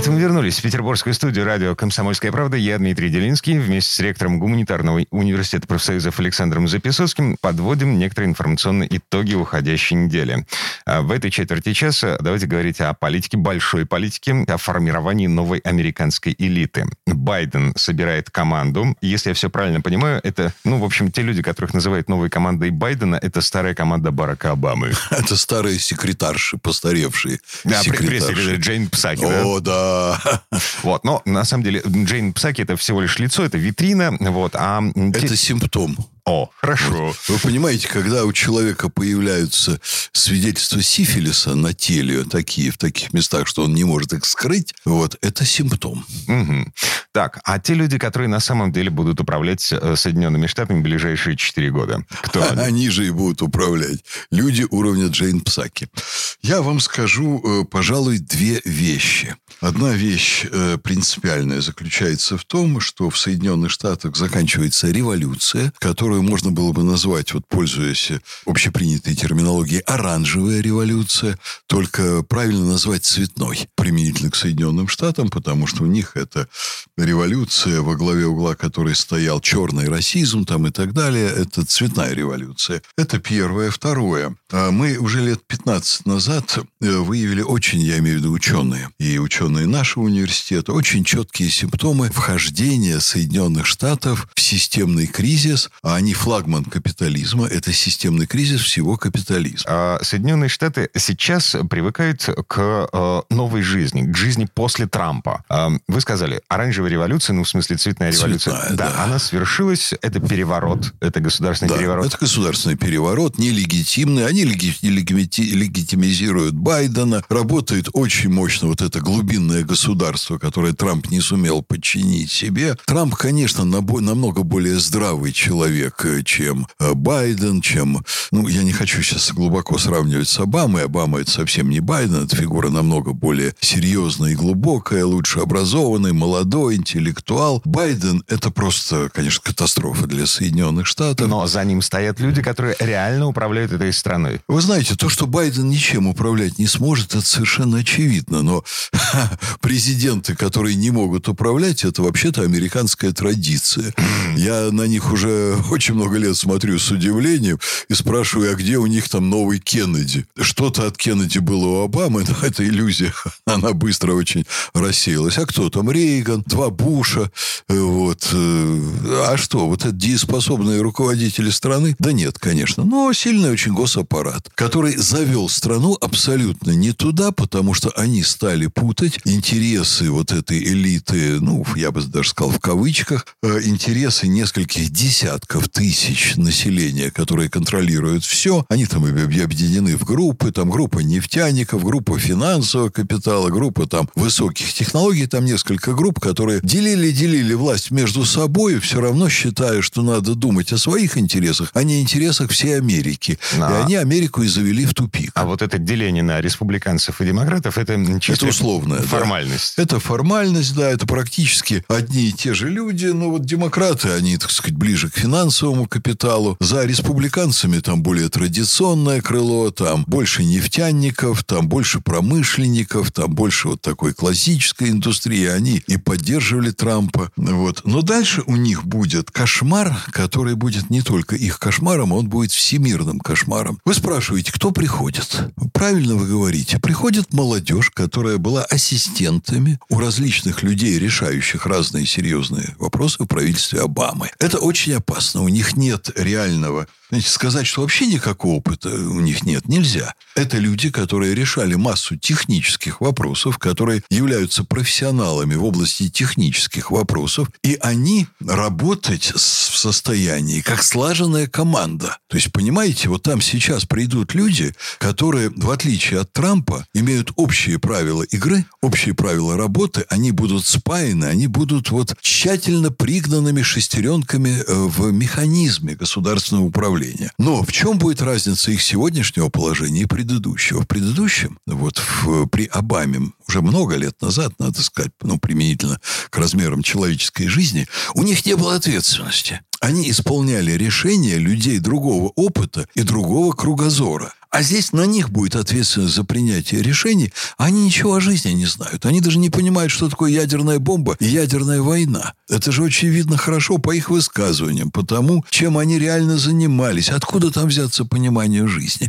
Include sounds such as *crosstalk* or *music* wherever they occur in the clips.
Это мы вернулись в петербургскую студию радио «Комсомольская правда». Я Дмитрий Делинский. Вместе с ректором Гуманитарного университета профсоюзов Александром Записовским подводим некоторые информационные итоги уходящей недели. А в этой четверти часа давайте говорить о политике, большой политике, о формировании новой американской элиты. Байден собирает команду. Если я все правильно понимаю, это, ну, в общем, те люди, которых называют новой командой Байдена, это старая команда Барака Обамы. *laughs* Это старые секретарши, постаревшие Да, пресс-секретарь Джейн Псаки? О, да. *laughs* Вот, но на самом деле Джейн Псаки это всего лишь лицо, это витрина, вот, а... Это симптом. О, хорошо. Вы понимаете, когда у человека появляются свидетельства сифилиса на теле, такие в таких местах, что он не может их скрыть, вот, это симптом. Мгм. Так, а те люди, которые на самом деле будут управлять э, Соединенными Штатами в ближайшие 4 года, кто *laughs* они? Они же и будут управлять. Люди уровня Джейн Псаки. Я вам скажу, э, пожалуй, две вещи. Одна вещь э, принципиальная заключается в том, что в Соединенных Штатах заканчивается революция, которую можно было бы назвать, вот пользуясь общепринятой терминологией, оранжевая революция, только правильно назвать цветной, применительно к Соединенным Штатам, потому что у них это революция, во главе угла которой стоял черный расизм там и так далее, это цветная революция. Это первое. Второе. А Мы уже лет 15 назад э, выявили очень, я имею в виду ученые, и ученые нашего университета, очень четкие симптомы вхождения Соединенных Штатов в системный кризис, а они флагман капитализма, это системный кризис всего капитализма. А Соединенные Штаты сейчас привыкают к э, новой жизни, к жизни после Трампа. Вы сказали, оранжевая революция, ну, в смысле, цветная революция. Цветная, да. она свершилась. Это переворот, это государственный Да, переворот. это государственный переворот, нелегитимный. Они леги- легитимизируют Байдена. Работает очень мощно вот это глубинное государство, которое Трамп не сумел подчинить себе. Трамп, конечно, намного более здравый человек, э, чем э, Байден, чем... Ну, я не хочу сейчас глубоко сравнивать с Обамой. Обама это совсем не Байден. Это фигура намного более серьезная и глубокая, лучше образованный, молодой, интеллектуал. Байден это просто, конечно, катастрофа для Соединенных Штатов. Но за ним стоят люди, которые реально управляют этой страной. Вы знаете, то, что Байден ничем управлять не сможет, это совершенно очевидно. Но *laughs* президенты, которые не могут управлять, это вообще-то американская традиция. *clears throat* Я на них уже *laughs* очень много лет смотрю с удивлением и спрашиваю, а где у них там новый Кеннеди? Что-то от Кеннеди было у Обамы, *laughs* но это иллюзия. Она быстро очень рассеялась. А кто там? Рейган, два Буша. э, Вот. э, А что, вот это дееспособные руководители страны? Да нет, конечно. Но сильный очень госаппарат, который завел страну абсолютно не туда, потому что они стали путать интересы вот этой элиты, ну, я бы даже сказал в кавычках, э, интересы нескольких десятков тысяч населения, которые контролируют все. Они там объединены в группы, там группа нефтяников, группа финансового капитала, группа там высоких технологий, там несколько групп, которые делили-делили власть между собой, все равно считая, что надо думать о своих интересах, а не интересах всей Америки. Да. И они Америку и завели в тупик. А вот это деление на республиканцев и демократов, это чисто Это условная да. формальность. Это формальность, да, это практически одни и те же люди, но вот демократы, они, так сказать, ближе к финансовому капиталу. За республиканцами там более традиционное крыло, там больше нефтяников, там больше промышленников, там больше вот такой классической индустрии. Они и поддерживали Трампа. Вот. Но дальше у них будет кошмар, который будет не только их кошмаром, он будет всемирным кошмаром. Вы спрашиваете, кто приходит? Правильно вы говорите. Приходит молодежь, которая была ассистентами у различных людей, решающих разные серьезные вопросы в правительстве Обамы. Это очень опасно. У них нет реального... Знаете, сказать, что вообще никакого опыта у них нет, нельзя. Это люди, которые решали массу технических вопросов, которые являются профессионалами в области технических вопросов, и они работать в состоянии как слаженная команда. То есть, понимаете, вот там сейчас придут люди, которые, в отличие от Трампа, имеют общие правила игры, общие правила работы, они будут спаяны, они будут вот тщательно пригнанными шестеренками э, в механизме государственного управления. Но в чем будет разница их сегодняшнего положения и предыдущего? В предыдущем, вот в- при Обаме, уже много лет назад, надо сказать, ну, применительно к размерам человеческой жизни, у них не было ответственности. Они исполняли решения людей другого опыта и другого кругозора. А здесь на них будет ответственность за принятие решений. Они ничего о жизни не знают. Они даже не понимают, что такое ядерная бомба и ядерная война. Это же очень видно хорошо по их высказываниям, по тому, чем они реально занимались. Откуда там взяться понимание жизни?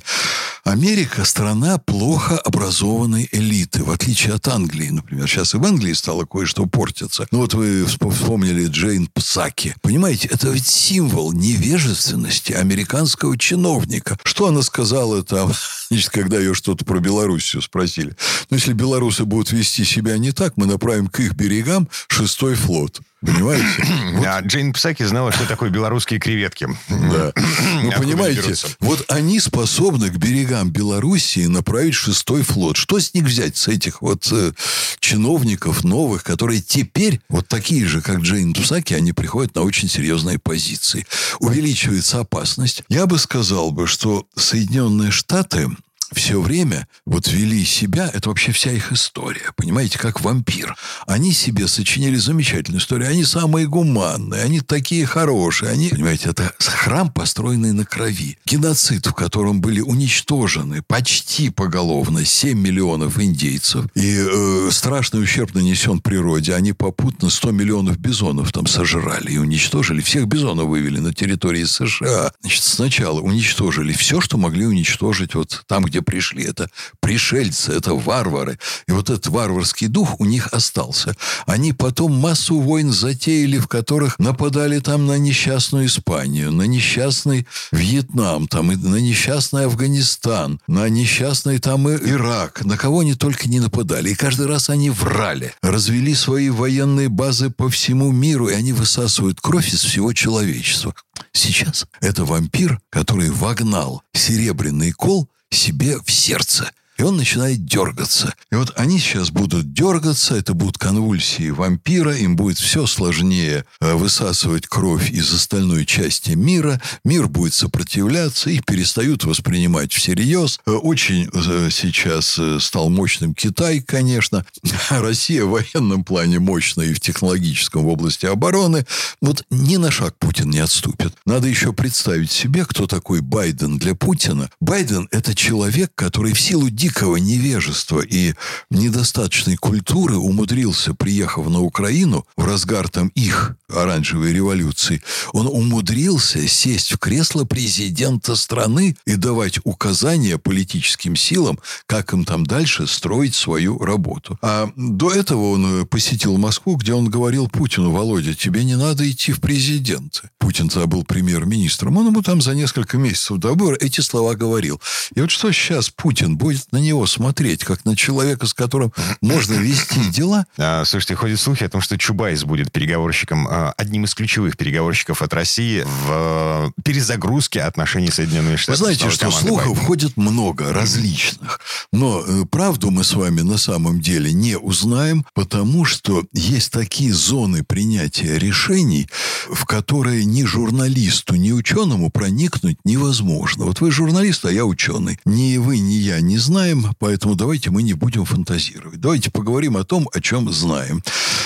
Америка – страна плохо образованной элиты, в отличие от Англии, например. Сейчас и в Англии стало кое-что портиться. Ну вот вы вспомнили Джейн Псаки. Понимаете, это ведь символ невежественности американского чиновника. Что она сказала там, *laughs* значит, когда ее что-то про Белоруссию спросили? Ну, если белорусы будут вести себя не так, мы направим к их берегам шестой флот. Понимаете? *clears throat* Вот. А Джейн Псаки знала, что такое белорусские креветки. Да. *clears throat* Ну, понимаете, вот они способны к берегам Белоруссии направить шестой флот. Что с них взять, с этих вот э, чиновников новых, которые теперь, вот такие же, как Джейн Псаки, они приходят на очень серьезные позиции. Увеличивается опасность. Я бы сказал бы, что Соединенные Штаты все время вот вели себя, это вообще вся их история, понимаете, как вампир. Они себе сочинили замечательную историю, они самые гуманные, они такие хорошие, они, понимаете, это храм, построенный на крови. Геноцид, в котором были уничтожены почти поголовно 7 миллионов индейцев, и э, страшный ущерб нанесен природе, они попутно 100 миллионов бизонов там сожрали и уничтожили, всех бизонов вывели на территории США. Значит, сначала уничтожили все, что могли уничтожить вот там, где пришли. Это пришельцы, это варвары. И вот этот варварский дух у них остался. Они потом массу войн затеяли, в которых нападали там на несчастную Испанию, на несчастный Вьетнам, там, и на несчастный Афганистан, на несчастный там и Ирак. На кого они только не нападали. И каждый раз они врали. Развели свои военные базы по всему миру, и они высасывают кровь из всего человечества. Сейчас это вампир, который вогнал серебряный кол себе в сердце и он начинает дергаться. И вот они сейчас будут дергаться, это будут конвульсии вампира, им будет все сложнее э, высасывать кровь из остальной части мира, мир будет сопротивляться, их перестают воспринимать всерьез. Э, очень э, сейчас стал мощным Китай, конечно. *laughs* Россия в военном плане мощная и в технологическом в области обороны. Вот ни на шаг Путин не отступит. Надо еще представить себе, кто такой Байден для Путина. Байден – это человек, который в силу дикой дикого невежества и недостаточной культуры умудрился, приехав на Украину в разгар там их оранжевой революции, он умудрился сесть в кресло президента страны и давать указания политическим силам, как им там дальше строить свою работу. А до этого он посетил Москву, где он говорил Путину, Володя, тебе не надо идти в президенты. Путин тогда был премьер-министром. Он ему там за несколько месяцев до выбора эти слова говорил. И вот что сейчас Путин будет на него смотреть, как на человека, с которым *clears throat* можно вести дела. А, слушайте, ходят слухи о том, что Чубайс будет переговорщиком, а, одним из ключевых переговорщиков от России в перезагрузке отношений Соединенными Штатами. Вы знаете, что слухов Байдена. ходит много различных. Но э, правду мы с вами на самом деле не узнаем, потому что есть такие зоны принятия решений, в которые ни журналисту, ни ученому проникнуть невозможно. Вот вы журналист, а я ученый. Ни вы, ни я не знаем, знаем, поэтому давайте мы не будем фантазировать. Давайте поговорим о том, о чем знаем.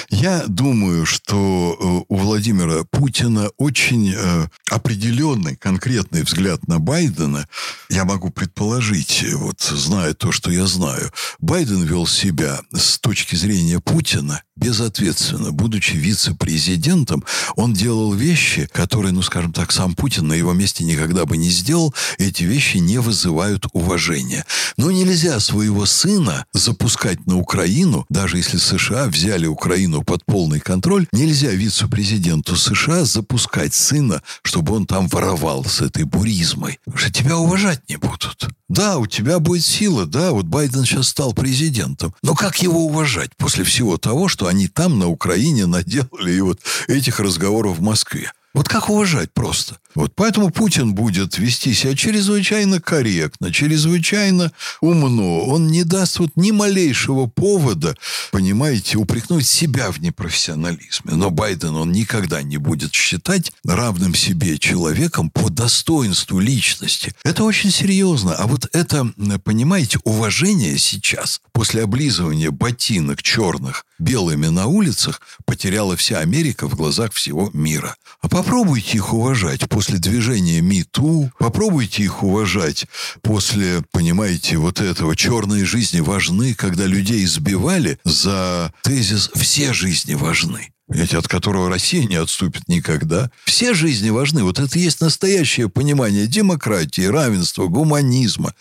Я думаю, что э, у Владимира Путина очень э, определенный, конкретный взгляд на Байдена. Я могу предположить, вот зная то, что я знаю, Байден вел себя с точки зрения Путина безответственно. Будучи вице-президентом, он делал вещи, которые, ну, скажем так, сам Путин на его месте никогда бы не сделал. Эти вещи не вызывают уважения. Но нельзя своего сына запускать на Украину, даже если США взяли Украину под полный контроль, нельзя вице-президенту США запускать сына, чтобы он там воровал с этой буризмой. Потому что тебя уважать не будут. Да, у тебя будет сила, да, вот Байден сейчас стал президентом. Но как его уважать после всего того, что они там, на Украине, наделали и вот этих разговоров в Москве? Вот как уважать просто? Вот поэтому Путин будет вести себя чрезвычайно корректно, чрезвычайно умно. Он не даст вот ни малейшего повода, понимаете, упрекнуть себя в непрофессионализме. Но Байден, он никогда не будет считать равным себе человеком по достоинству личности. Это очень серьезно. А вот это, понимаете, уважение сейчас, после облизывания ботинок черных белыми на улицах, потеряла вся Америка в глазах всего мира. А попробуйте их уважать после движения МИТУ, попробуйте их уважать после, понимаете, вот этого «черные жизни важны», когда людей избивали за тезис «все жизни важны» понимаете, от которого Россия не отступит никогда. Все жизни важны. Вот это есть настоящее понимание демократии, равенства, гуманизма.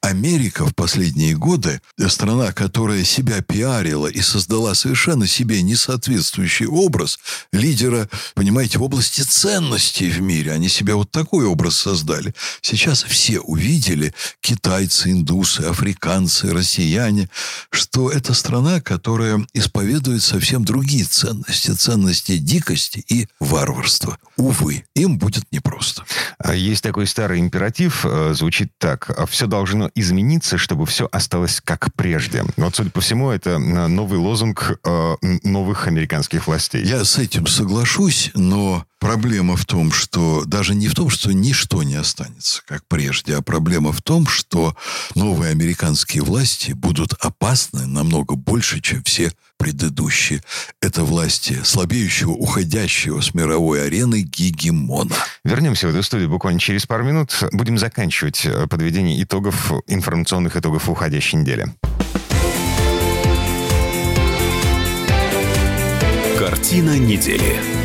Америка в последние годы, страна, которая себя пиарила и создала совершенно себе несоответствующий образ лидера, понимаете, в области ценностей в мире. Они себе вот такой образ создали. Сейчас все увидели, китайцы, индусы, африканцы, россияне, что это страна, которая исповедует совсем другие ценности эти ценности дикости и варварства. Увы, им будет непросто. А есть такой старый императив, э, звучит так. Все должно измениться, чтобы все осталось как прежде. Вот, судя по всему, это э, новый лозунг э, новых американских властей. Я с этим соглашусь, но проблема в том, что даже не в том, что ничто не останется, как прежде, а проблема в том, что новые американские власти будут опасны намного больше, чем все предыдущие. Это власти слабеющего, уходящего с мировой арены гегемона. Вернемся в эту студию буквально через пару минут. Будем заканчивать э, подведение итогов, информационных итогов уходящей недели. Картина недели.